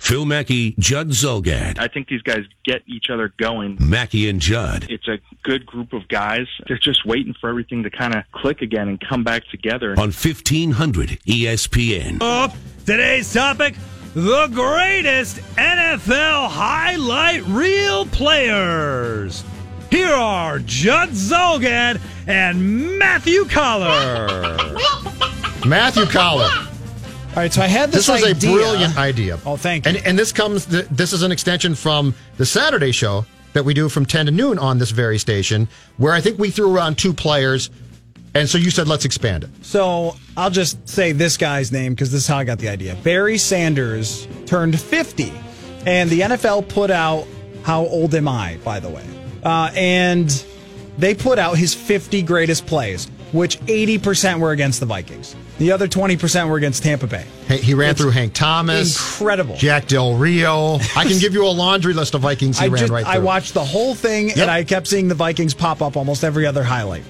Phil Mackey, Judd Zulgad. I think these guys get each other going. Mackey and Judd. It's a good group of guys. They're just waiting for everything to kind of click again and come back together. On 1500 ESPN. Oh, today's topic the greatest NFL highlight reel players. Here are Judd Zulgad and Matthew Coller. Matthew Coller. All right, so I had this. This was idea. a brilliant idea. Oh, thank you. And and this comes. This is an extension from the Saturday show that we do from ten to noon on this very station, where I think we threw around two players, and so you said let's expand it. So I'll just say this guy's name because this is how I got the idea. Barry Sanders turned 50, and the NFL put out How Old Am I, by the way? Uh, and they put out his 50 greatest plays, which 80% were against the Vikings. The other 20% were against Tampa Bay. Hey, He ran It's through Hank Thomas, Incredible. Jack Del Rio. I can give you a laundry list of Vikings he I ran just right through. I watched the whole thing Yep. and I kept seeing the Vikings pop up almost every other highlight.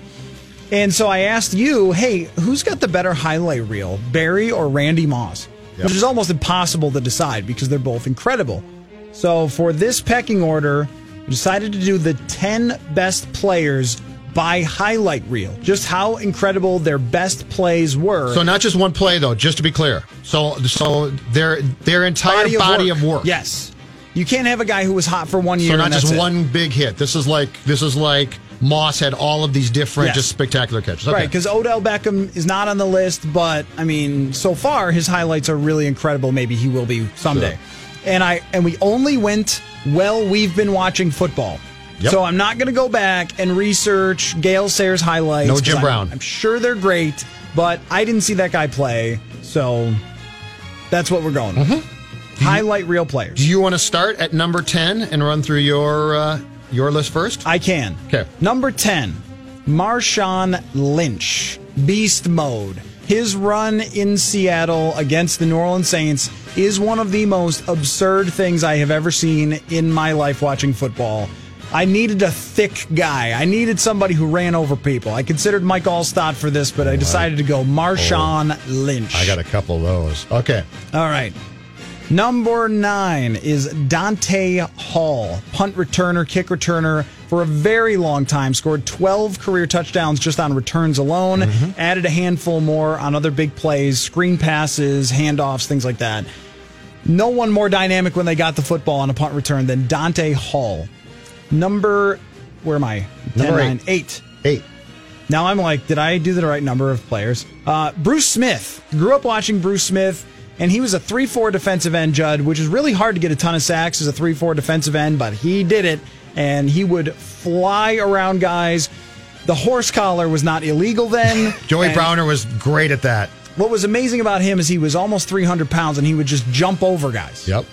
And so I asked you, hey, who's got the better highlight reel, Barry or Randy Moss? Yep. Which is almost impossible to decide because they're both incredible. So for this pecking order, we decided to do the 10 best players by highlight reel. Just how incredible their best plays were. So not just one play though, just to be clear. So so their their entire body, of, work. Yes. You can't have a guy who was hot for one year. So not just it. one big hit. This is like this is like Moss had all of these different Yes. just spectacular catches. Okay. Right, because Odell Beckham is not on the list, but I mean, so far his highlights are really incredible. Maybe he will be someday. Sure. And I and we only went well. We've been watching football, Yep. so I'm not going to go back and research Gail Sayers highlights. No Jim I'm- Brown. I'm sure they're great, but I didn't see that guy play, so that's what we're going. with. Highlight real players. Mm-hmm. Do you want to start at number ten and run through your uh, your list first? I can. Okay. Number 10, Marshawn Lynch, beast mode. His run in Seattle against the New Orleans Saints is one of the most absurd things I have ever seen in my life watching football. I needed a thick guy. I needed somebody who ran over people. I considered Mike Alstott for this, but I decided to go Marshawn oh. Lynch. I got a couple of those. Okay. All right. Number nine is Dante Hall, punt returner, kick returner for a very long time. Scored 12 career touchdowns just on returns alone. Mm-hmm. Added a handful more on other big plays, screen passes, handoffs, things like that. No one more dynamic when they got the football on a punt return than Dante Hall. Number, where am I? Number 10, eight. nine, eight. Eight. Now I'm like, did I do the right number of players? Uh, Bruce Smith. Grew up watching Bruce Smith, and he was a 3 4 defensive end, Judd, which is really hard to get a ton of sacks as a 3 4 defensive end, but he did it, and he would fly around guys. The horse collar was not illegal then. Joey and Browner was great at that. What was amazing about him is he was almost 300 pounds, and he would just jump over guys Yep.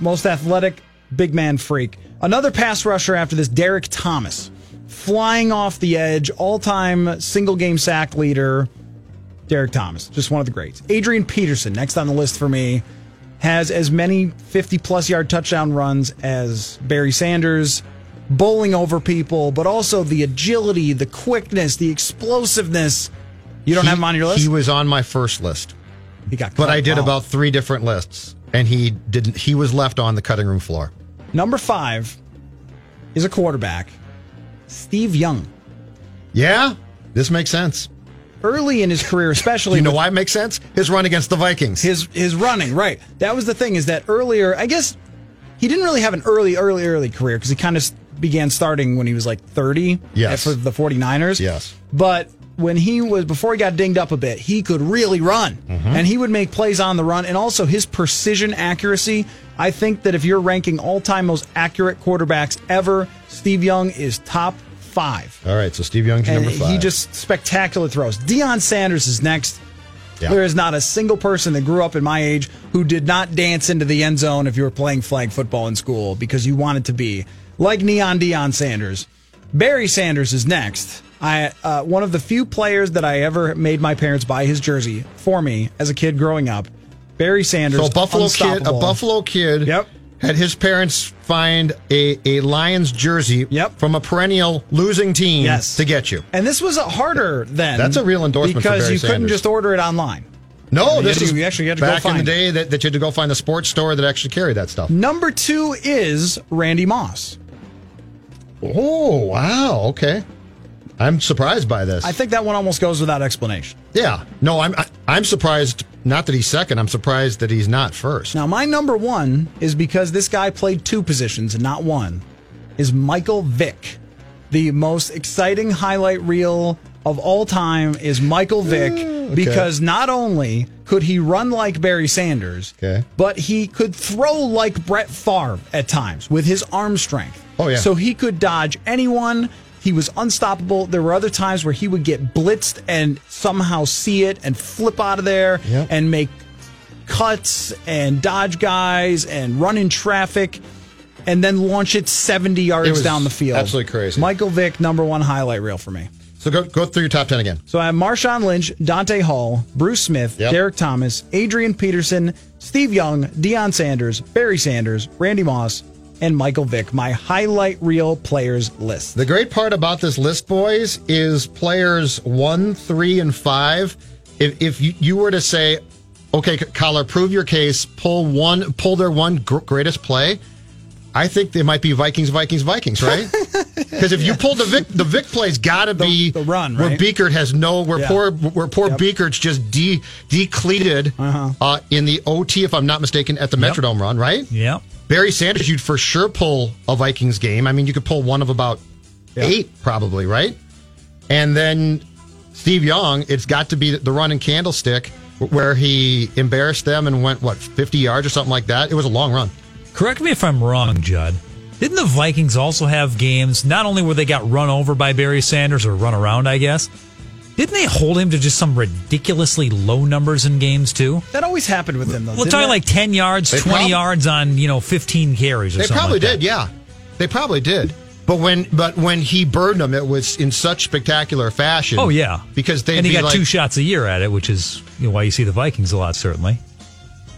most athletic big man freak. Another pass rusher after this, Derrick Thomas, flying off the edge, all time single game sack leader. Derrick Thomas, just one of the greats. Adrian Peterson, next on the list for me, has as many 50 plus yard touchdown runs as Barry Sanders, bowling over people, but also the agility, the quickness, the explosiveness. You don't He- have him on your list? He was on my first list, He got but. I did about three different lists, and he didn't. He was left on the cutting room floor. Number five is a quarterback, Steve Young. Yeah, this makes sense. early in his career, especially You know why it makes sense? His run against the Vikings. his his running, right? That was the thing is that earlier, I guess he didn't really have an early, early, early career because he kind of began starting when he was like 30 Yes. for the 49ers. Yes. But when he was, before he got dinged up a bit, he could really run Mm-hmm. and he would make plays on the run. And also his precision accuracy. I think that if you're ranking all time most accurate quarterbacks ever, Steve Young is top five. All right, so Steve Young's And number five. he just spectacular throws. Deion Sanders is next. Yeah. There is not a single person that grew up in my age who did not dance into the end zone if you were playing flag football in school because you wanted to be like Neon Deion Sanders. Barry Sanders is next. I uh, one of the few players that I ever made my parents buy his jersey for me as a kid growing up. Barry Sanders, So a Buffalo kid, a. Buffalo kid, Yep. had his parents find a, a Lions jersey Yep. from a perennial losing team Yes. to get you. And this was harder then. That's a real endorsement for because you couldn't just order it online. No, this is you actually had to go back in the day that, that you had to go find the sports store that actually carried that stuff. Number two is Randy Moss. Oh, wow. Okay. I'm surprised by this. I think that one almost goes without explanation. yeah. No, I'm I, I'm surprised not that he's second. I'm surprised that he's not first. Now, my number one is because this guy played two positions and not one, is Michael Vick. The most exciting highlight reel of all time is Michael Vick because not only could he run like Barry Sanders, Okay. but he could throw like Brett Favre at times with his arm strength. Oh, yeah. So he could dodge anyone. He was unstoppable. There were other times where he would get blitzed and somehow see it and flip out of there Yep. and make cuts and dodge guys and run in traffic and then launch it 70 It yards was down the field. absolutely crazy. Michael Vick, number one highlight reel for me. So go go through your top ten again. So I have Marshawn Lynch, Dante Hall, Bruce Smith, Yep. Derrick Thomas, Adrian Peterson, Steve Young, Deion Sanders, Barry Sanders, Randy Moss, and Michael Vick. My highlight reel players list. The great part about this list, boys, is players one, three, and five. If, if you, you were to say, okay, Coller, prove your case, pull one, pull their one gr- greatest play, I think they might be Vikings, Vikings, Vikings, right? Because if you pull the Vic, the Vic play's got to be the run, right? where? Biekert has no, where Yeah. poor, where poor Yep. Biekert's just de decleated Uh-huh. uh, in the OT, if I'm not mistaken, at the Metrodome run, right? Yeah. Barry Sanders, you'd for sure pull a Vikings game. I mean, you could pull one of about eight, probably, right? And then Steve Young, it's got to be the run and candlestick where he embarrassed them and went, what, 50 yards or something like that? It was a long run. Correct me if I'm wrong, Judd. Didn't the Vikings also have games, not only where they got run over by Barry Sanders or run around, I guess, didn't they hold him to just some ridiculously low numbers in games, too? That always happened with him, though. We're didn't talking it? like 10 yards, They 20 prob- yards on, you know, 15 carries or They something. probably like that. did, yeah. They probably did. But when but when he burned them, it was in such spectacular fashion. Oh, yeah. Because they And he got two shots a year at it, which is you know, why you see the Vikings a lot, certainly.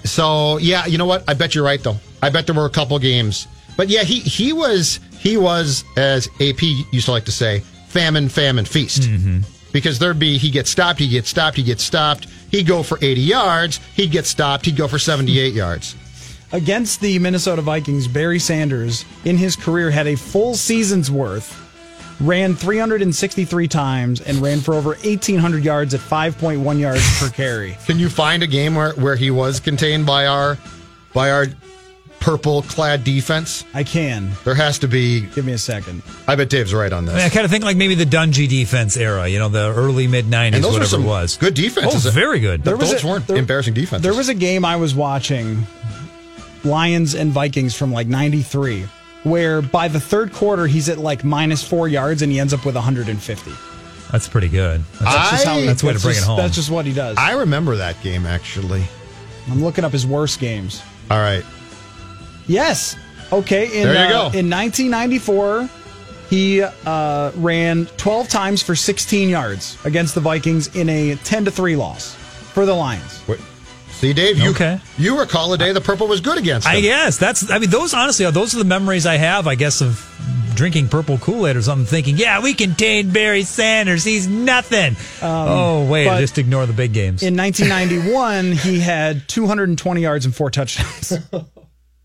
So yeah, you know what? I bet you're right though. I bet there were a couple games, but yeah, he he was he was as AP used to like to say, famine, famine, feast. Mm-hmm. Because there'd be he gets stopped, he gets stopped, he gets stopped. He'd go for 80 yards. He'd get stopped. He'd go for 78 yards. Against the Minnesota Vikings, Barry Sanders, in his career, had a full season's worth, ran 363 times, and ran for over 1,800 yards at 5.1 yards per carry. Can you find a game where, where he was contained by our by our purple clad defense? I can. There has to be. Give me a second. I bet Dave's right on I, mean, I kind of think like maybe the Dungy defense era, you know, the early mid 90s, And those whatever were some it was. good defenses. Oh, very good. The was a- weren't there- embarrassing defenses. There was a game I was watching, Lions and Vikings from like 93, where by the third quarter, he's at like minus four yards and he ends up with 150. That's pretty good. That's, I- Just how- that's a way to bring just- it home. That's just what he does. I remember that game actually. I'm looking up his worst games. All right. Yes. Okay. In, There you uh, go. In 1994, he uh, ran 12 times for 16 yards against the Vikings in a 10 to 3 loss for the Lions. Wait. See, Dave, you Okay. you recall a day the purple was good against them. I guess that's. I mean, those honestly, are those are the memories I have. I guess of drinking purple Kool Aid or something, thinking, "Yeah, we contained Barry Sanders. He's nothing." oh wait, but just ignore the big games. In 1991, he had 220 yards and four touchdowns.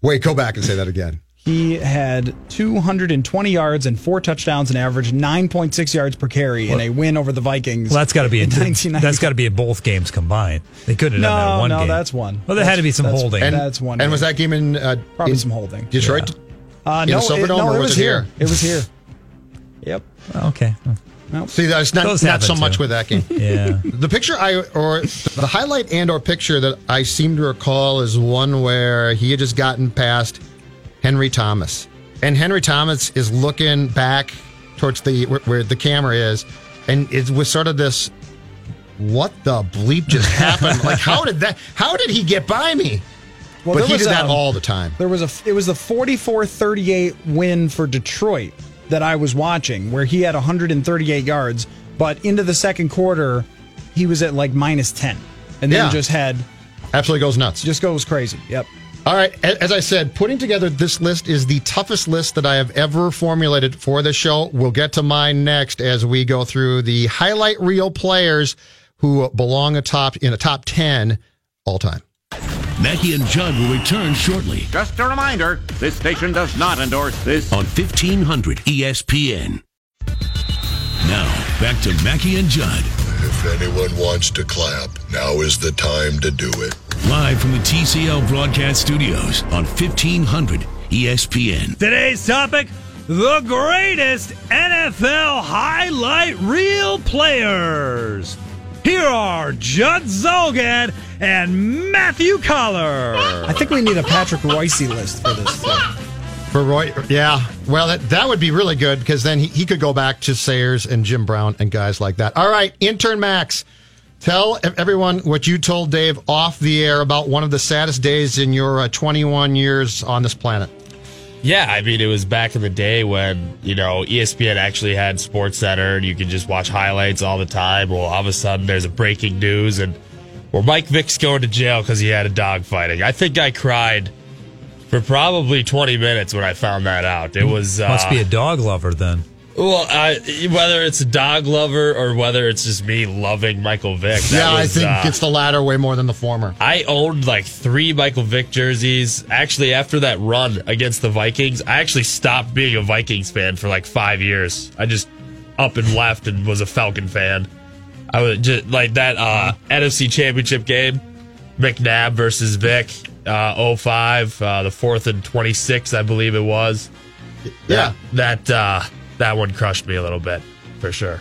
Wait, go back and say that again. He had 220 yards and four touchdowns and averaged 9.6 yards per carry in a win over the Vikings. Well, that's got to be in, in 1990. that's got to be in both games combined. They couldn't have done that No, in one no, game. that's one. Well, there had to be some That's- holding. And, That's one And was that game in uh, Probably in some holding. Detroit? Uh, in no, the it, no, or it was was it here. here? It was here. Yep. okay. See, that's not, not happen so much with that game. Yeah. The picture I or the highlight and or picture that I seem to recall is one where he had just gotten past Henry Thomas, and Henry Thomas is looking back towards the where, where the camera is, and it was sort of this, what the bleep just happened? like how did that? How did he get by me? Well, but he was, did that um, all the time. There was a it was the 44-38 win for Detroit that I was watching where he had 138 yards, but into the second quarter he was at like minus 10 and then Yeah. just had Absolutely goes nuts. just goes crazy. Yep. All right. As I said, putting together this list is the toughest list that I have ever formulated for the show. We'll get to mine next as we go through the highlight reel players who belong atop in a top 10 all time. Mackey and Judd will return shortly Just a reminder, this station does not endorse this. on E 1500 ESPN. Now, back to Mackey and Judd, If anyone wants to clap, now is the time to do it. live from the TCL broadcast studios on E 1500 ESPN. Today's topic the greatest NFL highlight reel players. Here are Judd Zulgad and Matthew Coller. I think we need a Patrick Royce list for this. Too. For Roy, yeah. Well, that, that would be really good because then he, he could go back to Sayers and Jim Brown and guys like that. All right, intern Max, tell everyone what you told Dave off the air about one of the saddest days in your uh, 21 years on this planet. Yeah, I mean, it was back in the day when, you know, ESPN actually had Sports Center and you could just watch highlights all the time. Well, all of a sudden there's a breaking news and, well, Mike Vick's going to jail because he had a dog fighting. I think I cried for probably 20 minutes when I found that out. It was. Uh, Must be a dog lover then. Well, I, whether it's a dog lover or whether it's just me loving Michael Vick. that yeah, was, I think uh, it's the latter way more than the former. I owned like three Michael Vick jerseys. Actually, after that run against the Vikings, I actually stopped being a Vikings fan for like five years. I just up and left and was a Falcon fan. I was just like that uh, NFC Championship game, McNabb versus Vick, uh, 05, uh, the fourth and 26, I believe it was. Yeah. That uh, that one crushed me a little bit for sure.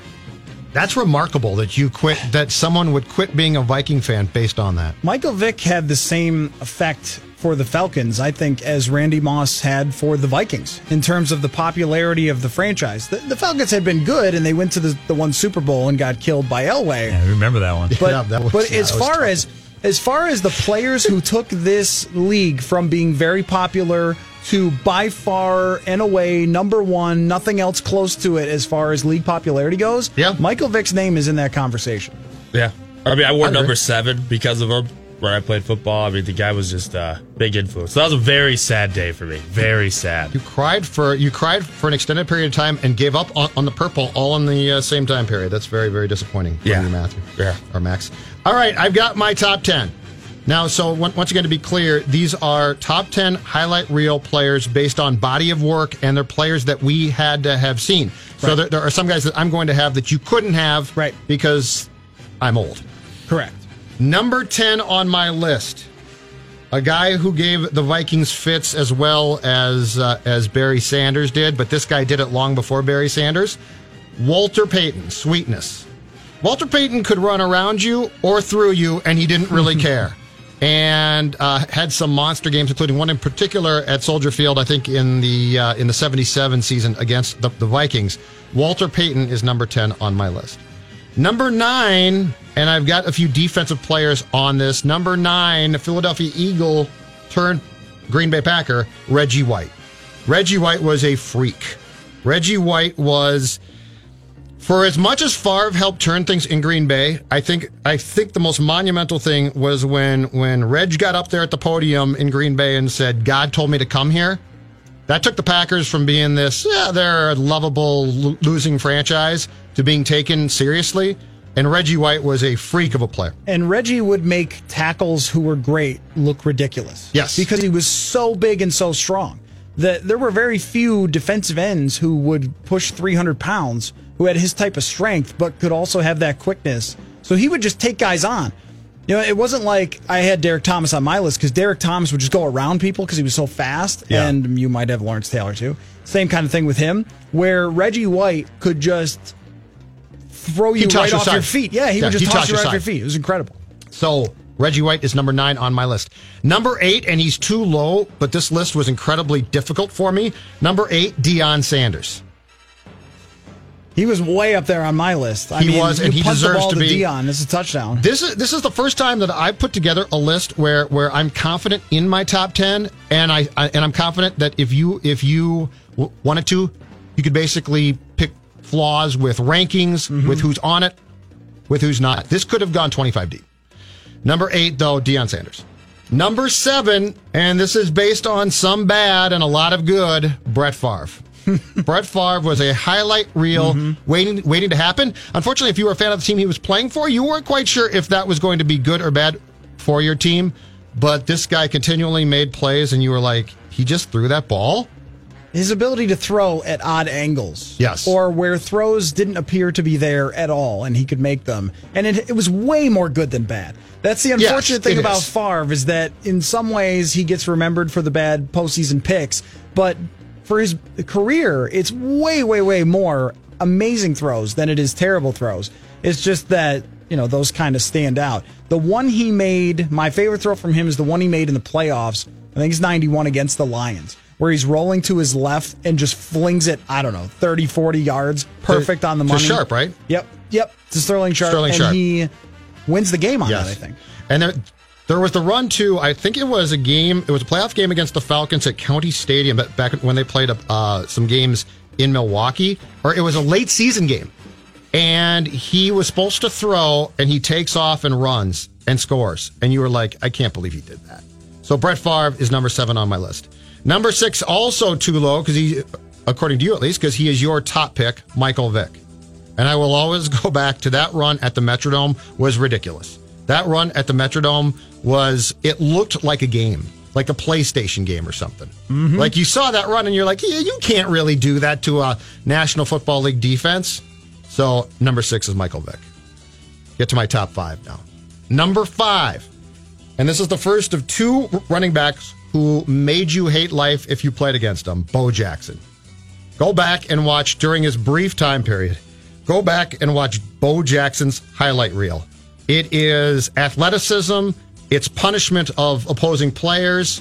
That's remarkable that you quit, that someone would quit being a Viking fan based on that. Michael Vick had the same effect for the Falcons, I think, as Randy Moss had for the Vikings in terms of the popularity of the franchise. The, the Falcons had been good, and they went to the, the one Super Bowl and got killed by Elway. Yeah, I remember that one. But, Yeah, that was- but yeah, as far tough. as as far as the players who took this league from being very popular to by far and away number one, nothing else close to it as far as league popularity goes. Yeah. Michael Vick's name is in that conversation. Yeah. I mean, I wore I number seven because of him when I played football. I mean, the guy was just a big influence. So that was a very sad day for me. Very sad. You cried for you cried for an extended period of time and gave up on, on the purple all in the uh, same time period. That's very very disappointing. for Yeah. you, Matthew. Yeah. or Max. All right, I've got my top ten. Now, so once again, to be clear, these are top 10 highlight reel players based on body of work, and they're players that we had to have seen. So there, there are some guys that I'm going to have that you couldn't have Right. because I'm old. Correct. Number 10 on my list. A guy who gave the Vikings fits as well as uh, as Barry Sanders did, but this guy did it long before Barry Sanders. Walter Payton, sweetness. Walter Payton could run around you or through you, and he didn't really care. And uh, had some monster games, including one in particular at Soldier Field, I think in the uh, in the '77 season against the, the Vikings. Walter Payton is number ten on my list. Number nine, and I've got a few defensive players on this. Number nine, Philadelphia Eagle turned Green Bay Packer, Reggie White. Reggie White was a freak. Reggie White was, for as much as Favre helped turn things in Green Bay, I think I think the most monumental thing was when when Reg got up there at the podium in Green Bay and said, "God told me to come here." That took the Packers from being this, yeah, they're a lovable lo- losing franchise to being taken seriously. And Reggie White was a freak of a player. And Reggie would make tackles who were great look ridiculous. Yes. Because he was so big and so strong. that there were very few defensive ends who would push 300 pounds, who had his type of strength, but could also have that quickness. So he would just take guys on. You know, it wasn't like I had Derrick Thomas on my list because Derrick Thomas would just go around people because he was so fast, Yeah. and you might have Lawrence Taylor too. Same kind of thing with him, where Reggie White could just throw you right your off your feet. Yeah, he Yeah, would just toss toss you right off your feet. It was incredible. So Reggie White is number nine on my list. Number eight, and he's too low, but this list was incredibly difficult for me. Number eight, Deion Sanders. He was way up there on my list. I He mean, was, you and he deserves ball to be- Deion. This is a touchdown. This is this is the first time that I put together a list where where I'm confident in my top ten, and I, I and I'm confident that if you if you w- wanted to, you could basically flaws with rankings, mm-hmm. with who's on it, with who's not. This could have gone 25 deep. Number eight, though, Deion Sanders. Number seven, and this is based on some bad and a lot of good, Brett Favre. Brett Favre was a highlight reel mm-hmm. waiting waiting to happen. Unfortunately, if you were a fan of the team he was playing for, you weren't quite sure if that was going to be good or bad for your team. But this guy continually made plays, and you were like, he just threw that ball. His ability to throw at odd angles. Yes. Or where throws didn't appear to be there at all and he could make them. And it, it was way more good than bad. That's the Yes, unfortunate thing about is. Favre is that in some ways he gets remembered for the bad postseason picks, but for his career, it's way, way, way more amazing throws than it is terrible throws. It's just that, you know, those kind of stand out. The one he made, my favorite throw from him is the one he made in the playoffs. I think it's 91 against the Lions, where he's rolling to his left and just flings it, I don't know, 30, 40 yards, perfect on the to money. Sharpe, right? Yep, yep, to Sterling Sharpe. Sterling and Sharpe. he wins the game on Yes. that, I think. And there, there was the run too. I think it was a game. It was a playoff game against the Falcons at County Stadium but back when they played uh, some games in Milwaukee, or it was a late season game. And he was supposed to throw, and he takes off and runs and scores. And you were like, I can't believe he did that. So Brett Favre is number seven on my list. Number six, also too low because he, according to you at least, because he is your top pick, Michael Vick. And I will always go back to that run at the Metrodome was ridiculous. That run at the Metrodome was it looked like a game, like a PlayStation game or something. Mm-hmm. Like you saw that run and you're like, yeah, you can't really do that to a National Football League defense. So number six is Michael Vick. Get to my top five now. Number five, and this is the first of two running backs who made you hate life if you played against him, Bo Jackson. Go back and watch during his brief time period. Go back and watch Bo Jackson's highlight reel. It is athleticism, it's punishment of opposing players.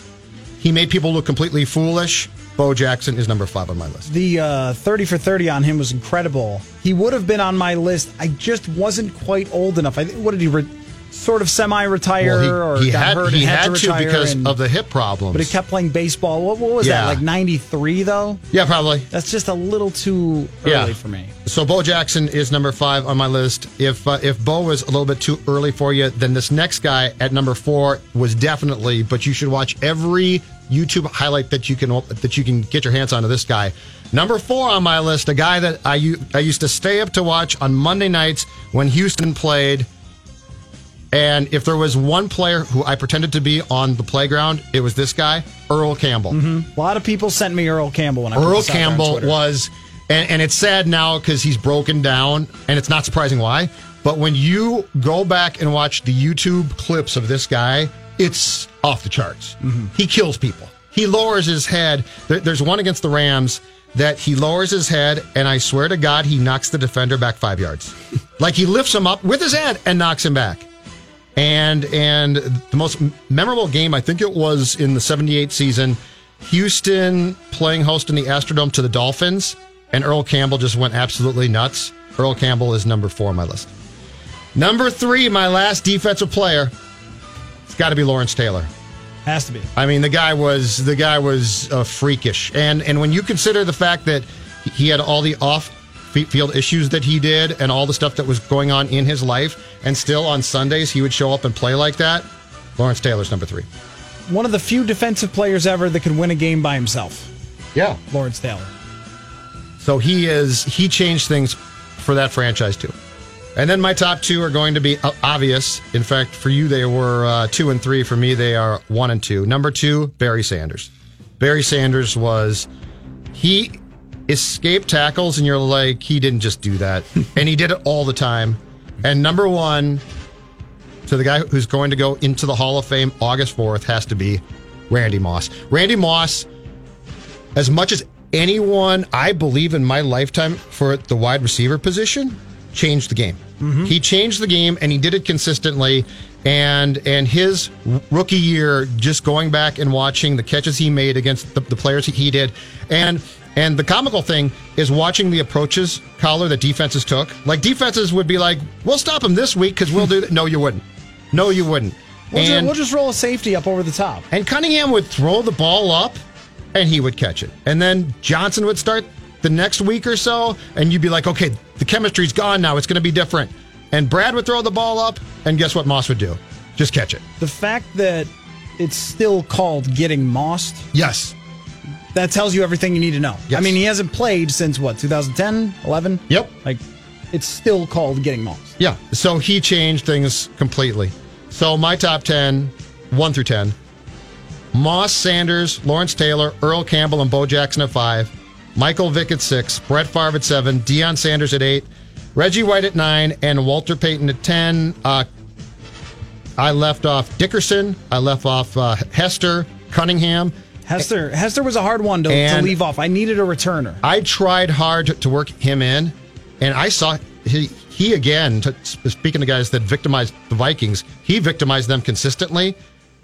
He made people look completely foolish. Bo Jackson is number five on my list. The uh, 30 for 30 on him was incredible. He would have been on my list. I just wasn't quite old enough. I what did he re- sort of semi retire or he, he got had, hurt he had, had to to, because and- of the hip problems. but he kept playing baseball. What, what was Yeah. that, like 93 though? yeah, probably. That's just a little too early Yeah. for me. So Bo Jackson is number five on my list. If uh, if Bo was a little bit too early for you, then this next guy at number four was definitely. But you should watch every YouTube highlight that you can that you can get your hands on of this guy. Number four on my list, a guy that I I used to stay up to watch on Monday nights when Houston played. And if there was one player who I pretended to be on the playground, it was this guy, Earl Campbell. A lot of people sent me Earl Campbell when I Earl this out on Campbell was, and, and it's sad now because he's broken down, and it's not surprising why. But when you go back and watch the YouTube clips of this guy, it's off the charts. Mm-hmm. He kills people. He lowers his head. There, there's one against the Rams that he lowers his head, and I swear to God, he knocks the defender back five yards. like he lifts him up with his head and knocks him back. And and the most memorable game, I think it was in the '78 season, Houston playing host in the Astrodome to the Dolphins, and Earl Campbell just went absolutely nuts. Earl Campbell is number four on my list. Number three, my last defensive player, it's got to be Lawrence Taylor. Has to be. I mean, the guy was the guy was uh, freakish, and and when you consider the fact that he had all the off field issues that he did, and all the stuff that was going on in his life, and still on Sundays he would show up and play like that. Lawrence Taylor's number three. One of the few defensive players ever that could win a game by himself. Yeah. Lawrence Taylor. So he is he changed things for that franchise too. And then my top two are going to be uh, obvious. In fact, for you they were uh, two and three. For me, they are one and two. Number two, Barry Sanders. Barry Sanders was he escaped tackles, and you're like, he didn't just do that, and he did it all the time. And number one, to the guy who's going to go into the Hall of Fame August 4th has to be Randy Moss. Randy Moss, as much as anyone I believe in my lifetime for the wide receiver position, changed the game. Mm-hmm. He changed the game and he did it consistently. And and his rookie year, just going back and watching the catches he made against the, the players he, he did, and and the comical thing is watching the approaches collar that defenses took. Like defenses would be like, "We'll stop him this week because we'll do that." No, you wouldn't. No, you wouldn't. We'll, And- we'll just roll a safety up over the top. and Cunningham would throw the ball up and he would catch it. And then Johnson would start the next week or so, and you'd be like, okay, the chemistry's gone now. It's going to be different. And Brad would throw the ball up, and guess what Moss would do? Just catch it. The fact that it's still called getting mossed, Yes. That tells you everything you need to know. Yes. I mean, he hasn't played since what, 2010, 11? Yep. Like, it's still called getting mossed. Yeah. So he changed things completely. So my top 10, 1 through 10 Moss, Sanders, Lawrence Taylor, Earl Campbell, and Bo Jackson at 5. Michael Vick at 6. Brett Favre at 7. Deion Sanders at 8. Reggie White at 9. And Walter Payton at 10. Uh, I left off Dickerson. I left off uh, Hester, Cunningham. Hester Hester was a hard one to, to And- leave off. I needed a returner. I tried hard to, to work him in, and I saw he, he again, to, speaking to guys that victimized the Vikings, he victimized them consistently,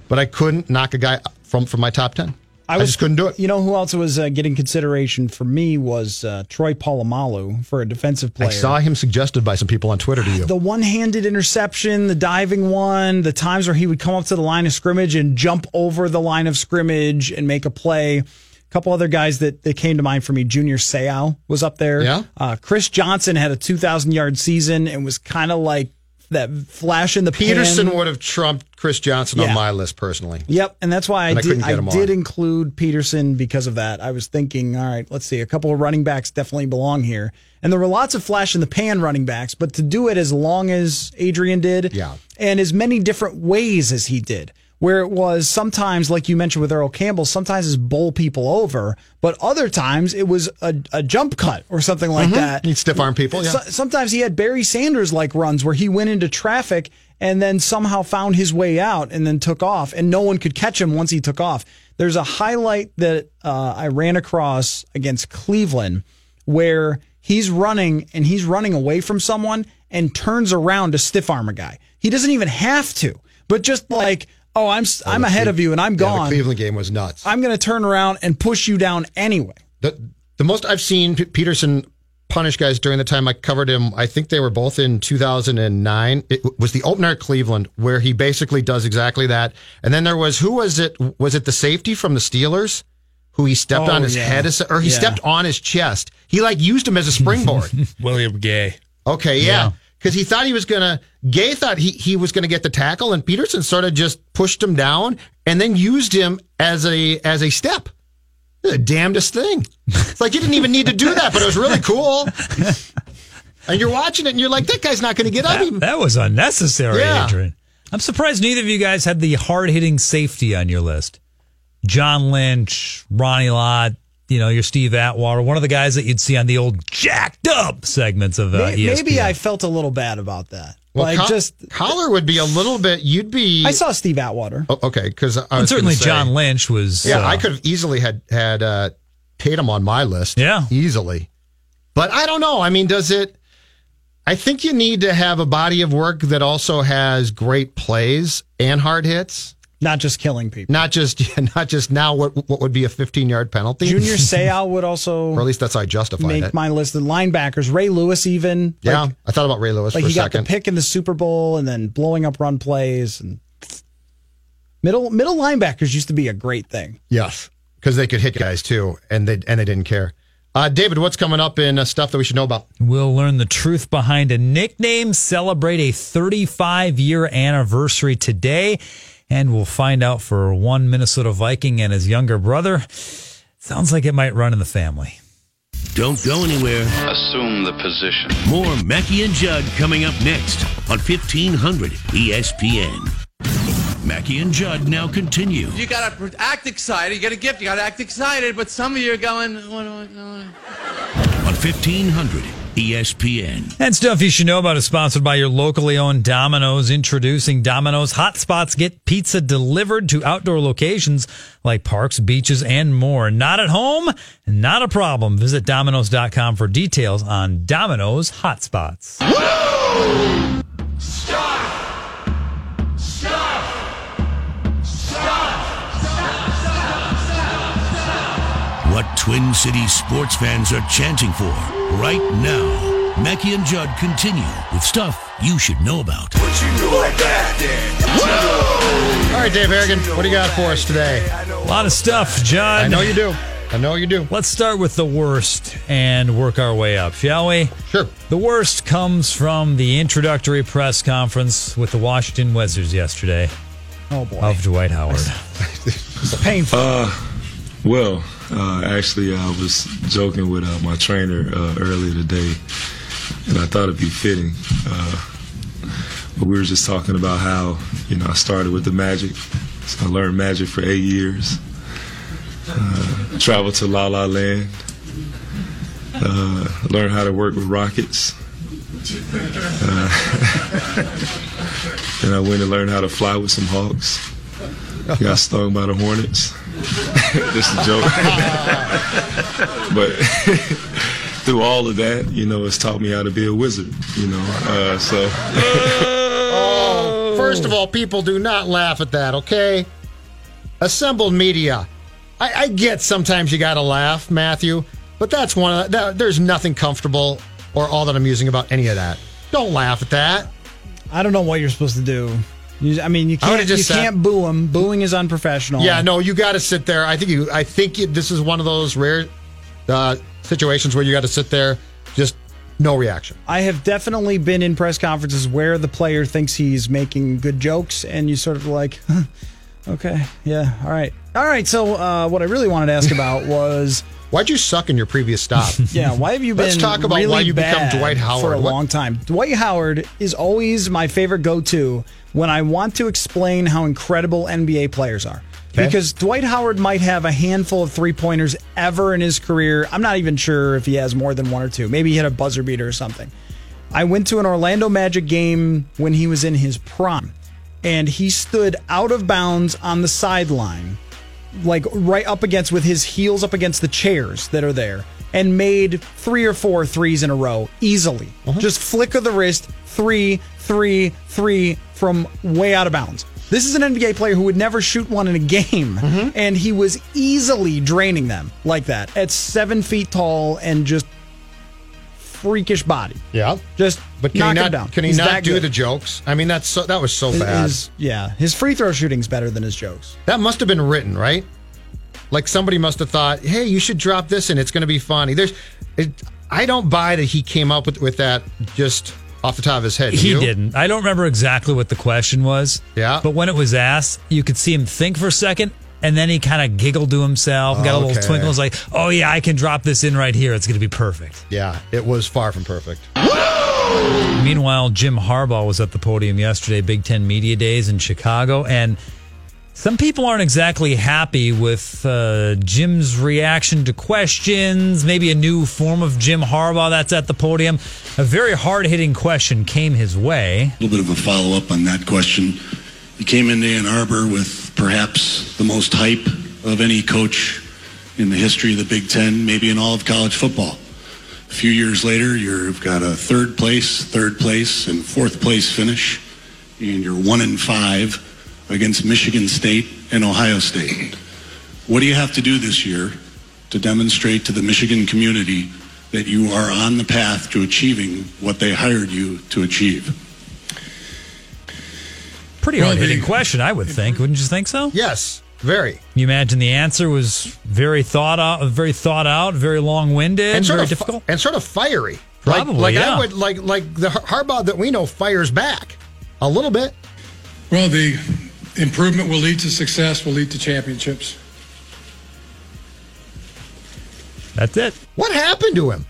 but I couldn't knock a guy from, from my top 10. I, just couldn't do it. You know who else was uh, getting consideration for me was uh, Troy Polamalu for a defensive player. I saw him suggested by some people on Twitter to you. the one-handed interception, the diving one, the times where he would come up to the line of scrimmage and jump over the line of scrimmage and make a play. A couple other guys that, that came to mind for me. Junior Seau was up there. Yeah. Uh, Chris Johnson had a 2,000 yard season and was kind of like that flash in the pan. Peterson pan. would have trumped Chris Johnson Yeah. on my list personally. Yep, and that's why I, And I did. I did include Peterson because of that. I was thinking, all right, let's see, a couple of running backs definitely belong here, and there were lots of flash in the pan running backs, but to do it as long as Adrian did, Yeah. and as many different ways as he did, where it was sometimes, like you mentioned with Earl Campbell, sometimes is bowl people over, but other times it was a, a jump cut or something like that. He'd stiff arm people. Yeah. So- sometimes he had Barry Sanders like runs where he went into traffic and then somehow found his way out and then took off, and no one could catch him once he took off. There's a highlight that uh, I ran across against Cleveland where he's running and he's running away from someone and turns around to stiff arm a guy. He doesn't even have to, but just like, oh, I'm I'm oh, ahead of you and I'm Yeah, gone. the Cleveland game was nuts. I'm going to turn around and push you down anyway. The the most I've seen P- Peterson punish guys during the time I covered him, I think they were both in 2009. It was the opener at Cleveland where he basically does exactly that. And then there was who was it? Was it the safety from the Steelers? Who he stepped Oh, on his yeah. head, or he Yeah. stepped on his chest. He like used him as a springboard. William Gay. Okay, Yeah. Because he thought he was gonna. Gay thought he, he was gonna get the tackle, and Peterson sort of just pushed him down, and then used him as a as a step. The damnedest thing. It's like you didn't even need to do that, but it was really cool. And you're watching it, and you're like, that guy's not going to get up. That, Even. that was unnecessary, Yeah. Adrian. I'm surprised neither of you guys had the hard hitting safety on your list. John Lynch, Ronnie Lott, you know, your Steve Atwater, one of the guys that you'd see on the old jacked up segments of uh, May- Maybe ESPN. I felt a little bad about that. Well, like Col- just Coller would be a little bit. You'd be. I saw Steve Atwater. Oh, okay, because I and was certainly say- John Lynch was. Yeah, uh, I could have easily had had uh, Tatum on my list. Yeah. easily. But I don't know. I mean, does it? I think you need to have a body of work that also has great plays and hard hits, Not just killing people. not just not just now what what would be a 15 yard penalty. Junior Seau would also or at least that's how I justified make it. my list. The linebackers, Ray Lewis, even yeah, like, I thought about Ray Lewis like for a he got the pick in the Super Bowl and then blowing up run plays and middle middle linebackers used to be a great thing. Yes, because they could hit guys too, and they and they didn't care. Uh, David, what's coming up in uh, stuff that we should know about? We'll learn the truth behind a nickname, celebrate a 35 year anniversary today, and we'll find out for one Minnesota Viking and his younger brother. Sounds like it might run in the family. Don't go anywhere. Assume the position. More Mackey and Judd coming up next on 1500 ESPN. Mackey and Judd now continue You gotta act excited. You get a gift. You gotta act excited. But some of you are going. What do I, on 1500 ESPN. And stuff you should know about is sponsored by your locally owned Domino's. Introducing Domino's Hotspots. Get pizza delivered to outdoor locations like parks, beaches, and more. Not at home? Not a problem. Visit Domino's.com for details on Domino's Hotspots. What Twin Cities sports fans are chanting for right now. Mackey and Judd continue with stuff you should know about. What you know All right, Dave Harrigan, what do you got for us today? A lot of stuff, Judd. I know you do. I know you do. Let's start with the worst and work our way up, shall we? Sure. The worst comes from the introductory press conference with the Washington Wizards yesterday. Oh boy. Of Dwight Howard. it's painful. Uh, well, uh, actually, I was joking with uh, my trainer uh, earlier today, and I thought it'd be fitting. Uh, but we were just talking about how, you know, I started with the magic. So I learned magic for eight years. Uh, traveled to La La Land. Uh, learned how to work with rockets. and I went and learned how to fly with some hawks. Got stung by the hornets. Just a joke. but through all of that, you know, it's taught me how to be a wizard. You know, uh, so. oh, first of all, people do not laugh at that. Okay, assembled media. I, I get sometimes you got to laugh, Matthew, but that's one of the, that, there's nothing comfortable or all that amusing about any of that. Don't laugh at that. I don't know what you're supposed to do. You, I mean, you can't. You sat, can't boo him. Booing is unprofessional. Yeah, no, you got to sit there. I think you. I think you, this is one of those rare uh, situations where you got to sit there, just no reaction. I have definitely been in press conferences where the player thinks he's making good jokes, and you sort of like, huh, okay, yeah, all right, all right. So, uh, what I really wanted to ask about was. Why'd you suck in your previous stop? yeah, why have you been? Let's talk about really why you become Dwight Howard for a what? long time. Dwight Howard is always my favorite go-to when I want to explain how incredible NBA players are. Okay. Because Dwight Howard might have a handful of three pointers ever in his career. I'm not even sure if he has more than one or two. Maybe he hit a buzzer beater or something. I went to an Orlando Magic game when he was in his prime, and he stood out of bounds on the sideline like right up against with his heels up against the chairs that are there and made three or four threes in a row easily. Uh-huh. Just flick of the wrist, three, three, three from way out of bounds. This is an NBA player who would never shoot one in a game, mm-hmm. and he was easily draining them like that at seven feet tall and just freakish body. Yeah, just but can knock he not? down. Can he He's not do good. the jokes? I mean, that's so, that was so bad. His, yeah, his free throw shooting's better than his jokes. That must have been written, right? Like somebody must have thought, "Hey, you should drop this, and it's going to be funny." There's, it, I don't buy that he came up with with that just off the top of his head. He you? didn't. I don't remember exactly what the question was. Yeah, but when it was asked, you could see him think for a second, and then he kind of giggled to himself, got a little Okay. twinkle. Was like, "Oh yeah, I can drop this in right here. It's going to be perfect." Yeah, it was far from perfect. Meanwhile, Jim Harbaugh was at the podium yesterday, Big Ten Media Days in Chicago, and some people aren't exactly happy with uh, Jim's reaction to questions, maybe a new form of Jim Harbaugh that's at the podium. A very hard hitting question came his way. A little bit of a follow up on that question. You came into Ann Arbor with perhaps the most hype of any coach in the history of the Big Ten, maybe in all of college football. A few years later, you've got a third place, third place, and fourth place finish, and you're one in five against Michigan State and Ohio State. What do you have to do this year to demonstrate to the Michigan community that you are on the path to achieving what they hired you to achieve? Pretty hard hitting question, I would think. Wouldn't you think so? Yes, very. You imagine the answer was very thought out, very thought out, very long winded, and sort very of difficult, and sort of fiery. Probably, like, like yeah. I would like like the Harbaugh that we know fires back a little bit. Well, the improvement will lead to success, will lead to championships. That's it. What happened to him?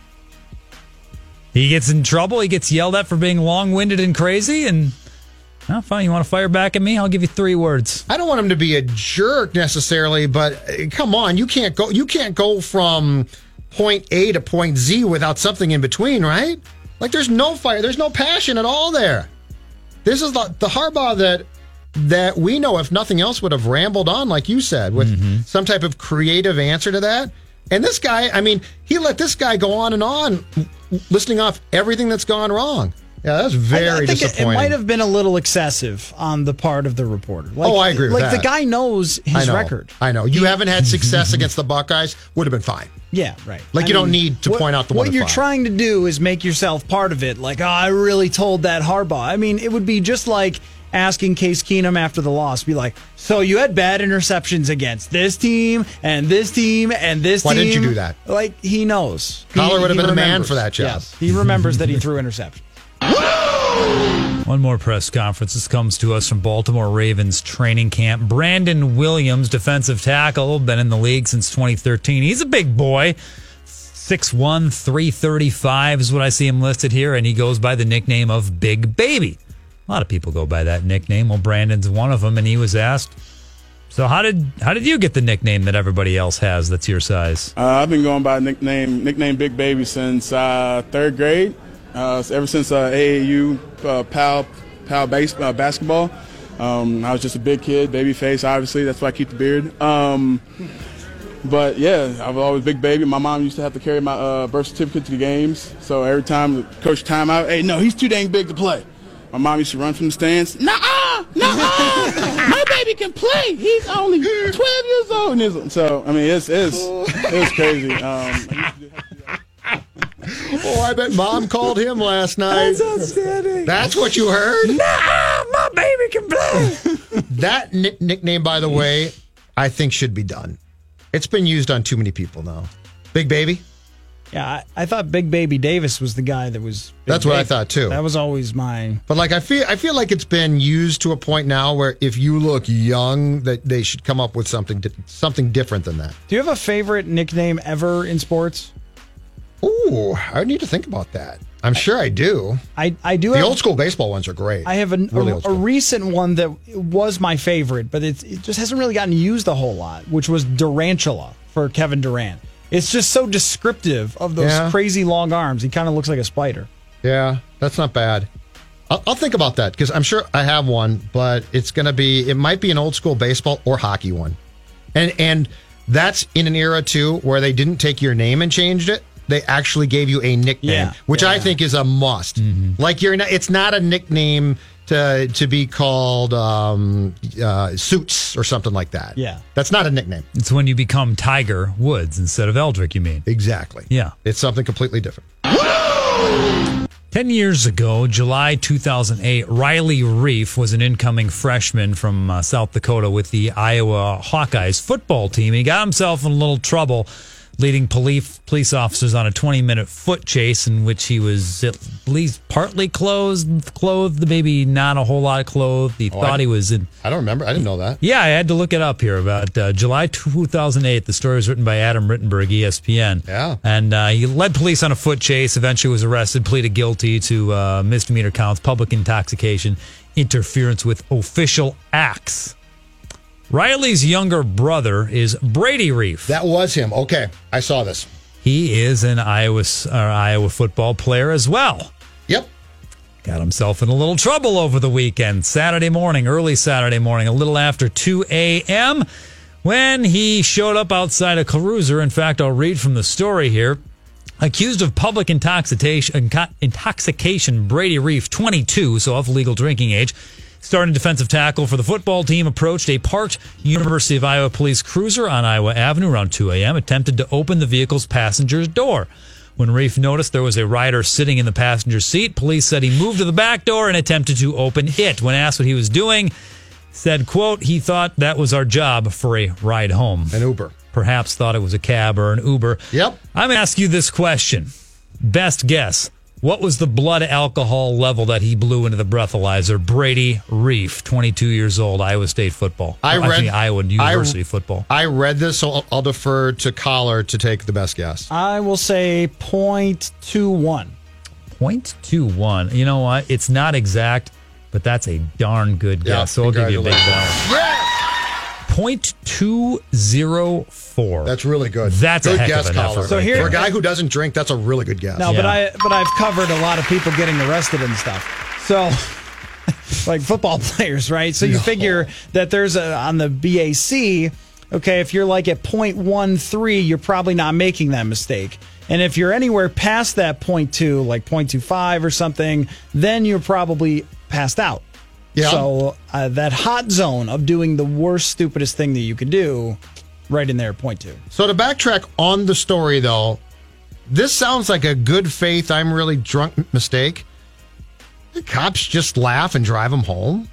He gets in trouble. He gets yelled at for being long winded and crazy, and Oh, fine. You want to fire back at me? I'll give you three words. I don't want him to be a jerk necessarily, but uh, come on, you can't go. You can't go from point A to point Z without something in between, right? Like there's no fire, there's no passion at all there. This is the, the Harbaugh that that we know, if nothing else, would have rambled on, like you said, with some type of creative answer to that. And this guy, I mean, he let this guy go on and on, listing off everything that's gone wrong. Yeah, that's very I, I think it, it might have been a little excessive on the part of the reporter. Like, oh, I agree with like that. the guy knows I his know. record. I know. You haven't had success against the Buckeyes, would have been fine. Yeah, right. Like, I you don't need to what- point out the what one you're five. trying to do is make yourself part of it. Like, oh, I really told that Harbaugh. I mean, it would be just like asking Case Keenum after the loss, be like, "So you had bad interceptions against this team and this team and this Why team." Why didn't you do that? Like he knows. Coller would have been a man for that job. Yes, he remembers that he threw interceptions. One more press conference. This comes to us from Baltimore Ravens training camp. Brandon Williams, defensive tackle, been in the league since 2013. He's a big boy. 6'1, 335 is what I see him listed here, and he goes by the nickname of Big Baby. A lot of people go by that nickname. Well, Brandon's one of them, and he was asked, "So how did how did you get the nickname that everybody else has that's your size?" Uh, I've been going by nickname nickname Big Baby since uh, third grade. Uh, ever since uh, AAU uh, PAL PAL base, uh, basketball. Um, I was just a big kid, baby face. Obviously, that's why I keep the beard. Um, but yeah, I was always big baby. My mom used to have to carry my uh, birth certificate to the games. So every time the coach timeout, hey, no, he's too dang big to play. My mom used to run from the stands. Nuh-uh, nuh-uh, my baby can play. He's only 12 years old. So I mean, it's it's it's crazy. Um, Oh, I bet mom called him last night. That's outstanding. That's what you heard? Nah, my baby can play. that nick- nickname, by the way, I think should be done. It's been used on too many people now. Big Baby? Yeah, I, I thought Big Baby Davis was the guy that was. Big That's what I thought, too. That was always my. But like I feel I feel like it's been used to a point now where if you look young that they should come up with something something different than that. Do you have a favorite nickname ever in sports? Ooh, I need to think about that. I'm sure I do. I, I do The have, old school baseball ones are great. I have a, Really a, a recent one that was my favorite, but it's, it just hasn't really gotten used a whole lot, which was Durantula for Kevin Durant. It's just so descriptive of those Yeah. crazy long arms. He kind of looks like a spider. Yeah, that's not bad. I'll, I'll think about that because I'm sure I have one, but it's going to be it might be an old school baseball or hockey one, and and that's in an era too where they didn't take your name and changed it. They actually gave you a nickname, Yeah, which I think is a must. Like you're not, it's not a nickname to to be called um, uh, suits or something like that. Yeah. that's not a nickname. It's when you become Tiger Woods instead of Eldrick. You mean? Exactly. Yeah. It's something completely different. 10 years ago, July 2008, Riley Reiff was an incoming freshman from uh, South Dakota with the Iowa Hawkeyes football team. He got himself in a little trouble leading police police officers on a 20 minute foot chase in which he was at least partly clothed, clothed, maybe not a whole lot of clothed. He Oh, thought I- he was in I don't remember. I didn't know that. yeah, I had to look it up here about uh, July 2008. The story was written by Adam Rittenberg, ESPN. Yeah. And uh, he led police on a foot chase, eventually was arrested, pleaded guilty to uh, misdemeanor counts, public intoxication, interference with official acts. Riley's younger brother is Brady Reiff. That was him. Okay, I saw this. He is an Iowa, uh, Iowa football player as well. Yep. Got himself in a little trouble over the weekend. Saturday morning, early Saturday morning, a little after 2 a.m., when he showed up outside a cruiser. In fact, I'll read from the story here. Accused of public intoxication, intoxication, Brady Reiff, 22, so of legal drinking age, starting defensive tackle for the football team, approached a parked University of Iowa police cruiser on Iowa Avenue around 2 a.m., attempted to open the vehicle's passenger's door. When Reiff noticed there was a rider sitting in the passenger seat, police said he moved to the back door and attempted to open it. When asked what he was doing, said, quote, he thought that was our job for a ride home. An Uber. Perhaps thought it was a cab or an Uber. Yep. I'm going to ask you this question. Best guess. What was the blood alcohol level that he blew into the breathalyzer? Brady Reiff, 22 years old, Iowa State football. I read mean, Iowa University I, football. I read this, so I'll, I'll defer to Coller to take the best guess. I will say 0.21. 0.21. You know what? It's not exact, but but that's a darn good guess. Yeah, so I'll give you a big congratulations. bell. Point two zero four. That's really good. That's good a heck guess, of an Coller. effort. So right here- For a guy who doesn't drink, that's a really good guess. No, but I but I've covered a lot of people getting arrested and stuff. So like football players, right? So you figure that there's a on the BAC, okay, if you're like at 0.13, you're probably not making that mistake. And if you're anywhere past that 0.2, like 0.25 or something, then you're probably passed out. Yeah. So uh, that hot zone of doing the worst, stupidest thing that you could do, right in there, two. So to backtrack on the story, though, this sounds like a good faith, I'm really drunk mistake. The cops just laugh and drive him home.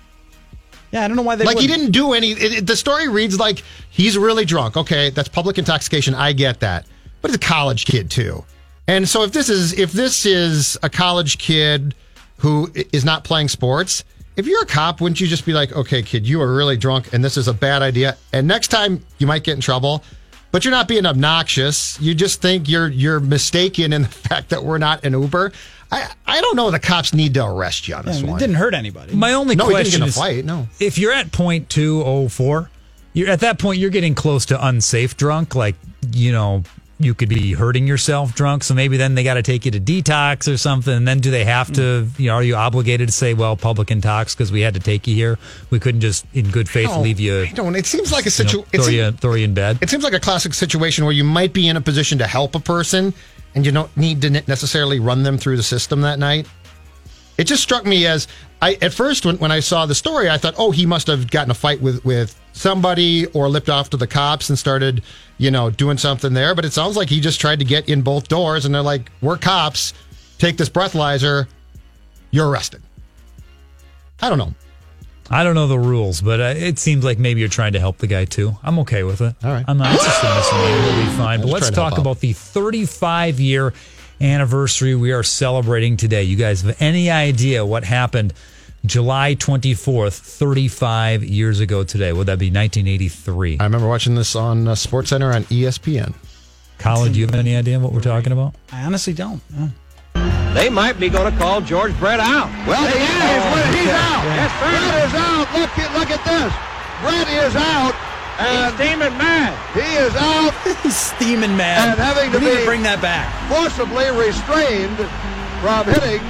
Yeah, I don't know why they like he wouldn't. didn't do any. It, it- the story reads like he's really drunk. Okay, that's public intoxication. I get that, but he's a college kid too. And so if this is if this is a college kid who is not playing sports, if you're a cop, wouldn't you just be like, okay, kid, you are really drunk, and this is a bad idea, and next time you might get in trouble. But you're not being obnoxious. You just think you're you're mistaken in the fact that we're not an Uber. I I don't know. The cops need to arrest you on this Yeah, one. it didn't hurt anybody. My only No, he didn't question get in a is, fight, no. if you're at point two oh four, you're at that point you're getting close to unsafe drunk. Like you know, you could be hurting yourself drunk. So maybe then they got to take you to detox or something. And then do they have to? Mm. You know, are you obligated to say, well, public intox because we had to take you here? We couldn't just in good faith No, leave you. I don't. It seems like a you know, situation. throw you throw you in bed. It seems like a classic situation where you might be in a position to help a person and you don't need to necessarily run them through the system that night. It just struck me as I at first when, when I saw the story, I thought, oh, he must have gotten a fight with with somebody or lipped off to the cops and started, you know, doing something there. But it sounds like he just tried to get in both doors, and they're like, "We're cops. Take this breathalyzer. You're arrested." I don't know. I don't know the rules, but uh, it seems like maybe you're trying to help the guy too. I'm okay with it. All right. I'm not just a misdemeanor. We'll be fine. But let's trying to help talk about the 35 year anniversary we are celebrating today. You guys have any idea what happened July 24th, 35 years ago today? Would that be 1983? I remember watching this on uh, Sports Center on ESPN. Colin, do you have any idea what we're talking about? I honestly don't. No. They might be going to call George Brett out. Well, he is. He's out. Brett is out. Look at look at this. Brett is out. And He's steaming mad. He is out. He's steaming mad. And having to we need be- to bring that back. forcibly restrained from hitting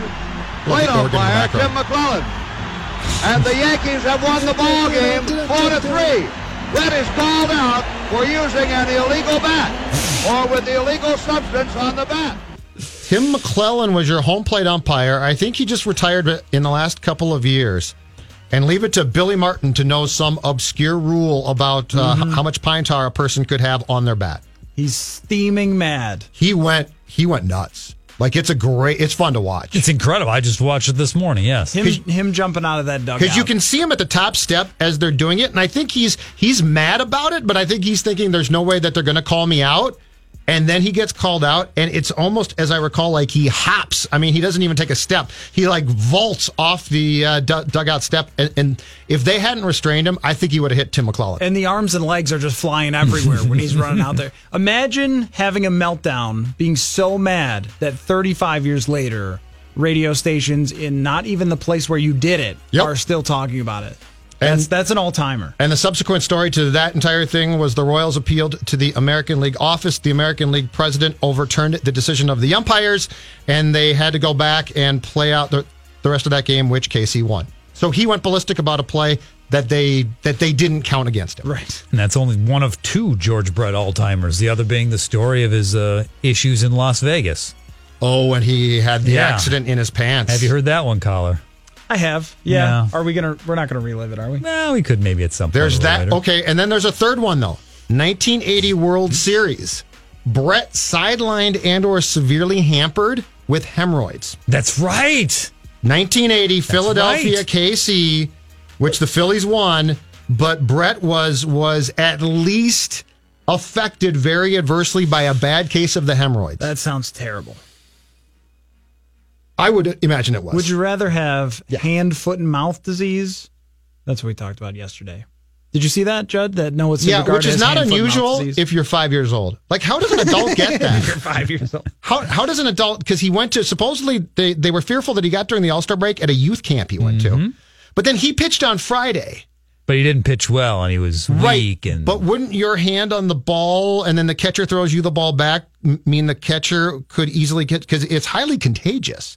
plate Look at Oregon in the umpire. Tim McClelland. And the Yankees have won the ball game four to three. Brett is called out for using an illegal bat or with the illegal substance on the bat. Tim McClelland was your home plate umpire. I think he just retired in the last couple of years. And leave it to Billy Martin to know some obscure rule about uh, Mm-hmm. how much pine tar a person could have on their bat. He's steaming mad. He went he went nuts. Like it's a great it's fun to watch. It's incredible. I just watched it this morning. Yes. Him, him jumping out of that dugout. Because you can see him at the top step as they're doing it, and I think he's he's mad about it, but I think he's thinking there's no way that they're going to call me out. And then he gets called out, and it's almost as I recall, like he hops. I mean, he doesn't even take a step. He like vaults off the uh, du- dugout step, and, and if they hadn't restrained him, I think he would have hit Tim McClelland. and the arms and legs are just flying everywhere when he's running out there. Imagine having a meltdown, being so mad that 35 years later, radio stations in not even the place where you did it Yep. are still talking about it. That's that's an all timer. And the subsequent story to that entire thing was the Royals appealed to the American League office. The American League president overturned the decision of the umpires, and they had to go back and play out the, the rest of that game, which KC won. So he went ballistic about a play that they that they didn't count against him. Right. And that's only one of two George Brett all timers. The other being the story of his uh, issues in Las Vegas. Oh, and he had the Yeah. accident in his pants. Have you heard that one, Coller? I have. Yeah. Yeah. Are we gonna? We're not gonna relive it, are we? Well, we could maybe at some point. There's a that. later. Okay, and then there's a third one though. 1980 World Series. Brett sidelined and or severely hampered with hemorrhoids. That's right. 1980 Philadelphia right. KC, which the Phillies won, but Brett was was at least affected very adversely by a bad case of the hemorrhoids. That sounds terrible. I would imagine it was. Would you rather have hand, foot, and mouth disease? That's what we talked about yesterday. Did you see that, Judd? That Noah yeah, which is not hand, foot, and mouth unusual disease? if you're five years old. Like, how does an adult get that? you're five years old. How how does an adult? Because he went to supposedly they they were fearful that he got during the All Star break at a youth camp he went Mm-hmm. to, But then he pitched on Friday. But he didn't pitch well, and he was weak. And But wouldn't your hand on the ball and then the catcher throws you the ball back mean the catcher could easily get because it's highly contagious?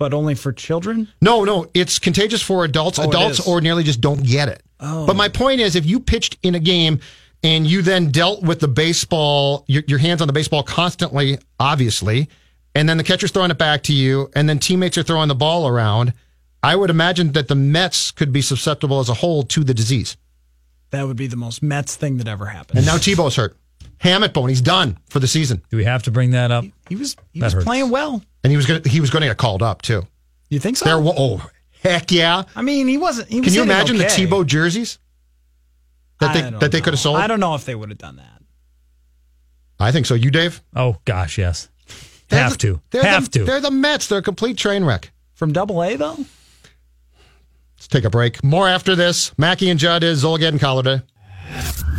But only for children? No, no, it's contagious for adults. Oh, adults is. ordinarily just don't get it. Oh. But my point is, if you pitched in a game and you then dealt with the baseball, your, your hands on the baseball constantly, obviously, and then the catcher's throwing it back to you, and then teammates are throwing the ball around, I would imagine that the Mets could be susceptible as a whole to the disease. That would be the most Mets thing that ever happened. And now Tebow's hurt. hamate bone, he's done for the season. Do we have to bring that up? He was he That was hurts. playing well. And he was gonna he was going to get called up too. You think so? There, oh heck yeah! I mean, he wasn't. He was Can you imagine okay. the Tebow jerseys that they don't that they could have sold? I don't know if they would have done that. I think so. You, Dave? Oh gosh, yes. They're have the- to. They're Have the, to. They're the Mets. They're a complete train wreck. From Double A though. Let's take a break. More after this. Mackey and Judd is Zulgad and Collarda.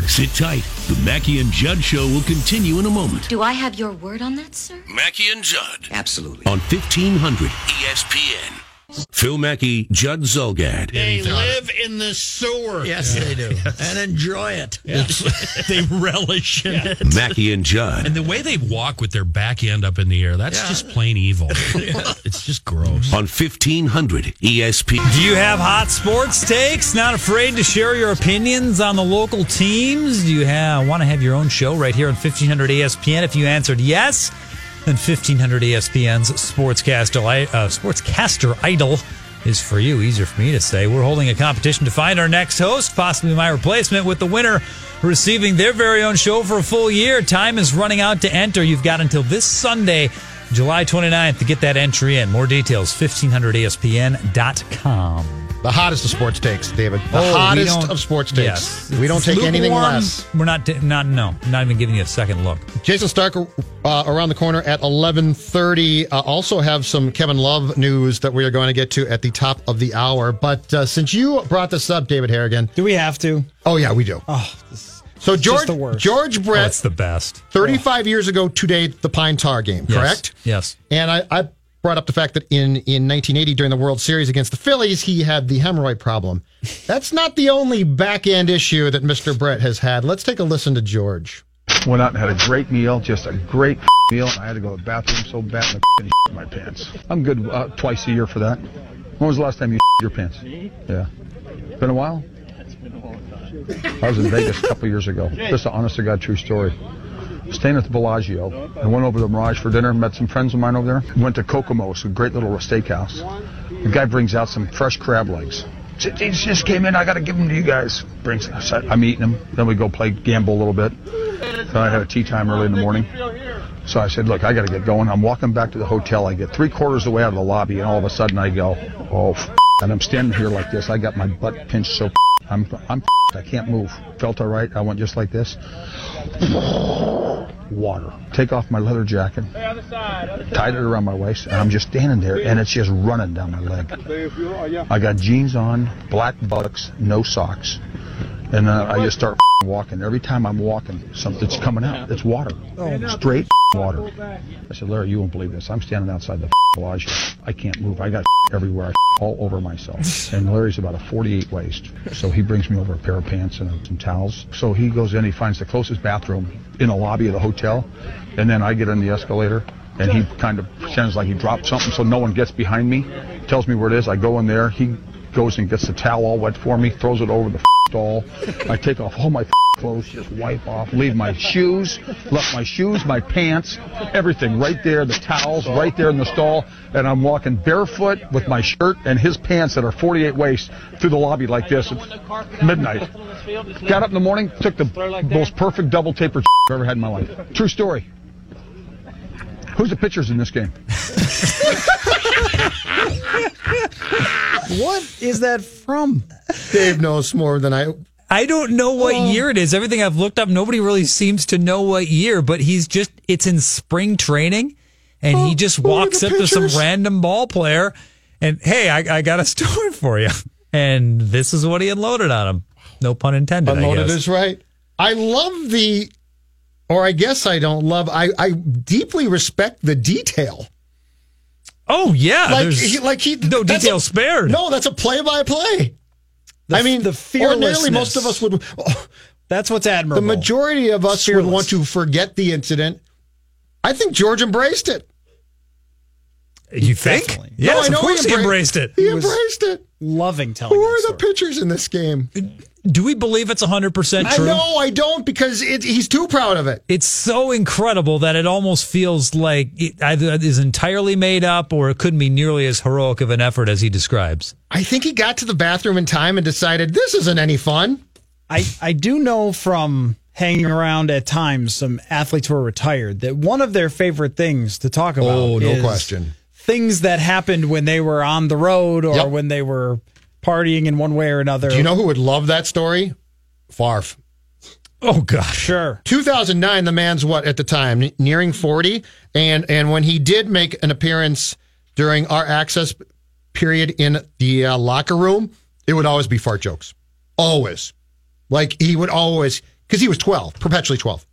Sit tight. The Mackey and Judd show will continue in a moment. Do I have your word on that, sir? Mackey and Judd Absolutely. on 1500 ESPN. Phil Mackey, Judd Zulgad. They live in the sewer. Yes, they do. And enjoy it. they relish in it. Mackey and Judd. And the way they walk with their back end up in the air, that's just plain evil. It's just gross. on 1500 ESPN. Do you have hot sports takes? Not afraid to share your opinions on the local teams? Do you have, want to have your own show right here on 1500 ESPN? If you answered yes, then 1500 ESPN's Sportscaster, uh, Sportscaster Idol is for you. Easier for me to say. We're holding a competition to find our next host, possibly my replacement, with the winner receiving their very own show for a full year. Time is running out to enter. You've got until this Sunday, July 29th, to get that entry in. More details, 1500ESPN.com. The hottest of sports takes, David. The Oh, hottest of sports takes. Yes. We don't It's take anything lukewarm. less. We're not, not, no, not even giving you a second look. Jayson Stark uh, around the corner at 11:30. Uh, also have some Kevin Love news that we are going to get to at the top of the hour. But uh, since you brought this up, David Harrigan, do we have to? Oh yeah, we do. Oh, so it's George just the worst. George Brett, That's the best. 35 years ago today, the Pine Tar game, Yes. correct? Yes. And I, I brought up the fact that in, in 1980, during the World Series against the Phillies, he had the hemorrhoid problem. That's not the only back end issue that Mr. Brett has had. Let's take a listen to George. Went out and had a great meal, just a great meal. I had to go to the bathroom so bad and I my pants. I'm good uh, twice a year for that. When was the last time you your pants? Yeah. It's been a while? I was in Vegas a couple years ago. Just an honest to God true story. Staying at the Bellagio. I went over to the Mirage for dinner, met some friends of mine over there. Went to Kokomo's, a great little steakhouse. The guy brings out some fresh crab legs. These just came in. I got to give them to you guys. Brings. I'm eating them. Then we go play gamble a little bit. Then I had a tea time early in the morning. So I said, look, I got to get going. I'm walking back to the hotel. I get three quarters of the way out of the lobby, and all of a sudden I go, oh, and I'm standing here like this. I got my butt pinched so I'm, I'm I can't move. Felt all right. I went just like this. Water. Take off my leather jacket, tied it around my waist, and I'm just standing there, and it's just running down my leg. I got jeans on, black buttocks, no socks, and then I just start walking. Every time I'm walking, something's coming out. It's water, straight water. I said, Larry, you won't believe this. I'm standing outside the Bellagio. I can't move. I got everywhere, I all over myself. And Larry's about a 48 waist, so he brings me over a pair of pants and some towels. So he goes in, he finds the closest bathroom in the lobby of the hotel, and then I get in the escalator. And he kind of pretends like he dropped something so no one gets behind me. Tells me where it is. I go in there. He goes and gets the towel all wet for me, throws it over the stall. I take off all my clothes, just wipe off, leave my shoes, left my shoes, my pants, everything right there, the towels right there in the stall, and I'm walking barefoot with my shirt and his pants that are 48 waist through the lobby like this at midnight. Got up in the morning, took the most perfect double taper I've ever had in my life. True story. Who's the pitchers in this game? What is that from? Dave knows more than I. I don't know what Oh. year it is. Everything I've looked up, nobody really seems to know what year, but he's just, it's in spring training and he oh, just oh, walks the up to some random ball player and, hey, I, I got a story for you. And this is what he unloaded on him. No pun intended. I Unloaded guess. is right. I love the, or I guess I don't love. I I deeply respect the detail. Oh yeah, like he, like he no that's details a- spared. No, that's a play by play. I mean, the ordinarily most of us would. That's what's admirable. The majority of us would want to forget the incident. I think George embraced it. You think? Definitely. Yes, No, I of know course he embra- embraced it. He, He was- embraced it. Loving telling Who that are the pitchers in this game? Do we believe it's 100% I true? know I don't because it, he's too proud of it. It's so incredible that it almost feels like it either is entirely made up or it couldn't be nearly as heroic of an effort as he describes. I think he got to the bathroom in time and decided this isn't any fun. I, I do know from hanging around at times some athletes who are retired that one of their favorite things to talk oh, about Oh, no is question. Things that happened when they were on the road or Yep. when they were partying in one way or another. Do you know who would love that story? Favre. Oh gosh. Sure. 2009, the man's what at the time, nearing 40, and and when he did make an appearance during our access period in the uh, locker room, it would always be fart jokes, always. Like he would always because he was 12, perpetually 12.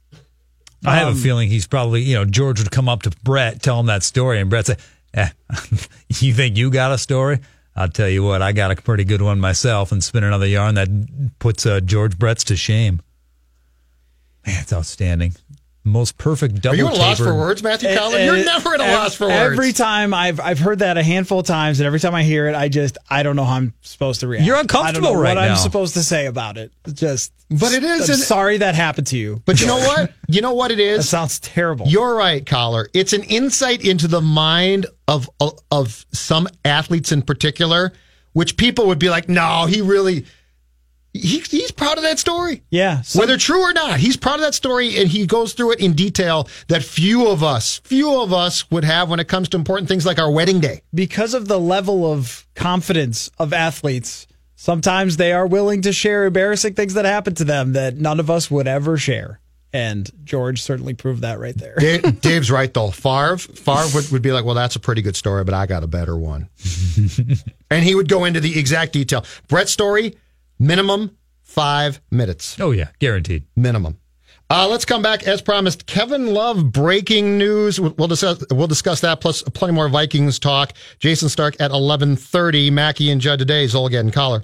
I have Um, a feeling he's probably, you know, George would come up to Brett, tell him that story, and Brett say, eh, You think you got a story? I'll tell you what, I got a pretty good one myself, and spin another yarn that puts uh, George Brett's to shame. Man, it's outstanding. Most perfect double Are you at a loss for words, Matthew And- Collin? and You're eh, never at a ev- loss for words. Every time I've I've heard that a handful of times, and every time I hear it, I just I don't know how I'm supposed to react. You're I don't uncomfortable know right what now. I'm supposed to say about it. Just, But it is I'm an- sorry that happened to you. But you know what? You know what it is. That is? sounds terrible. You're right, Coller. It's an insight into the mind of, of of some athletes in particular, which people would be like, "No, he really he, he's proud of that story." yeah. some- Whether true or not, he's proud of that story and he goes through it in detail that few of us, few of us would have when it comes to important things like our wedding day. because of the level of confidence of athletes, sometimes they are willing to share embarrassing things that happen to them that none of us would ever share. And George certainly proved that right there. Dave, Dave's right though. Favre, Favre would, would be like, "Well, that's a pretty good story, but I got a better one," and he would go into the exact detail. Brett's story, minimum five minutes. Oh, yeah, guaranteed. minimum. Uh, let's come back as promised. Kevin Love breaking news. We'll discuss we'll discuss that plus plenty more Vikings talk. Jayson Stark at eleven thirty. Mackey and Judd today. Zulgad and Coller.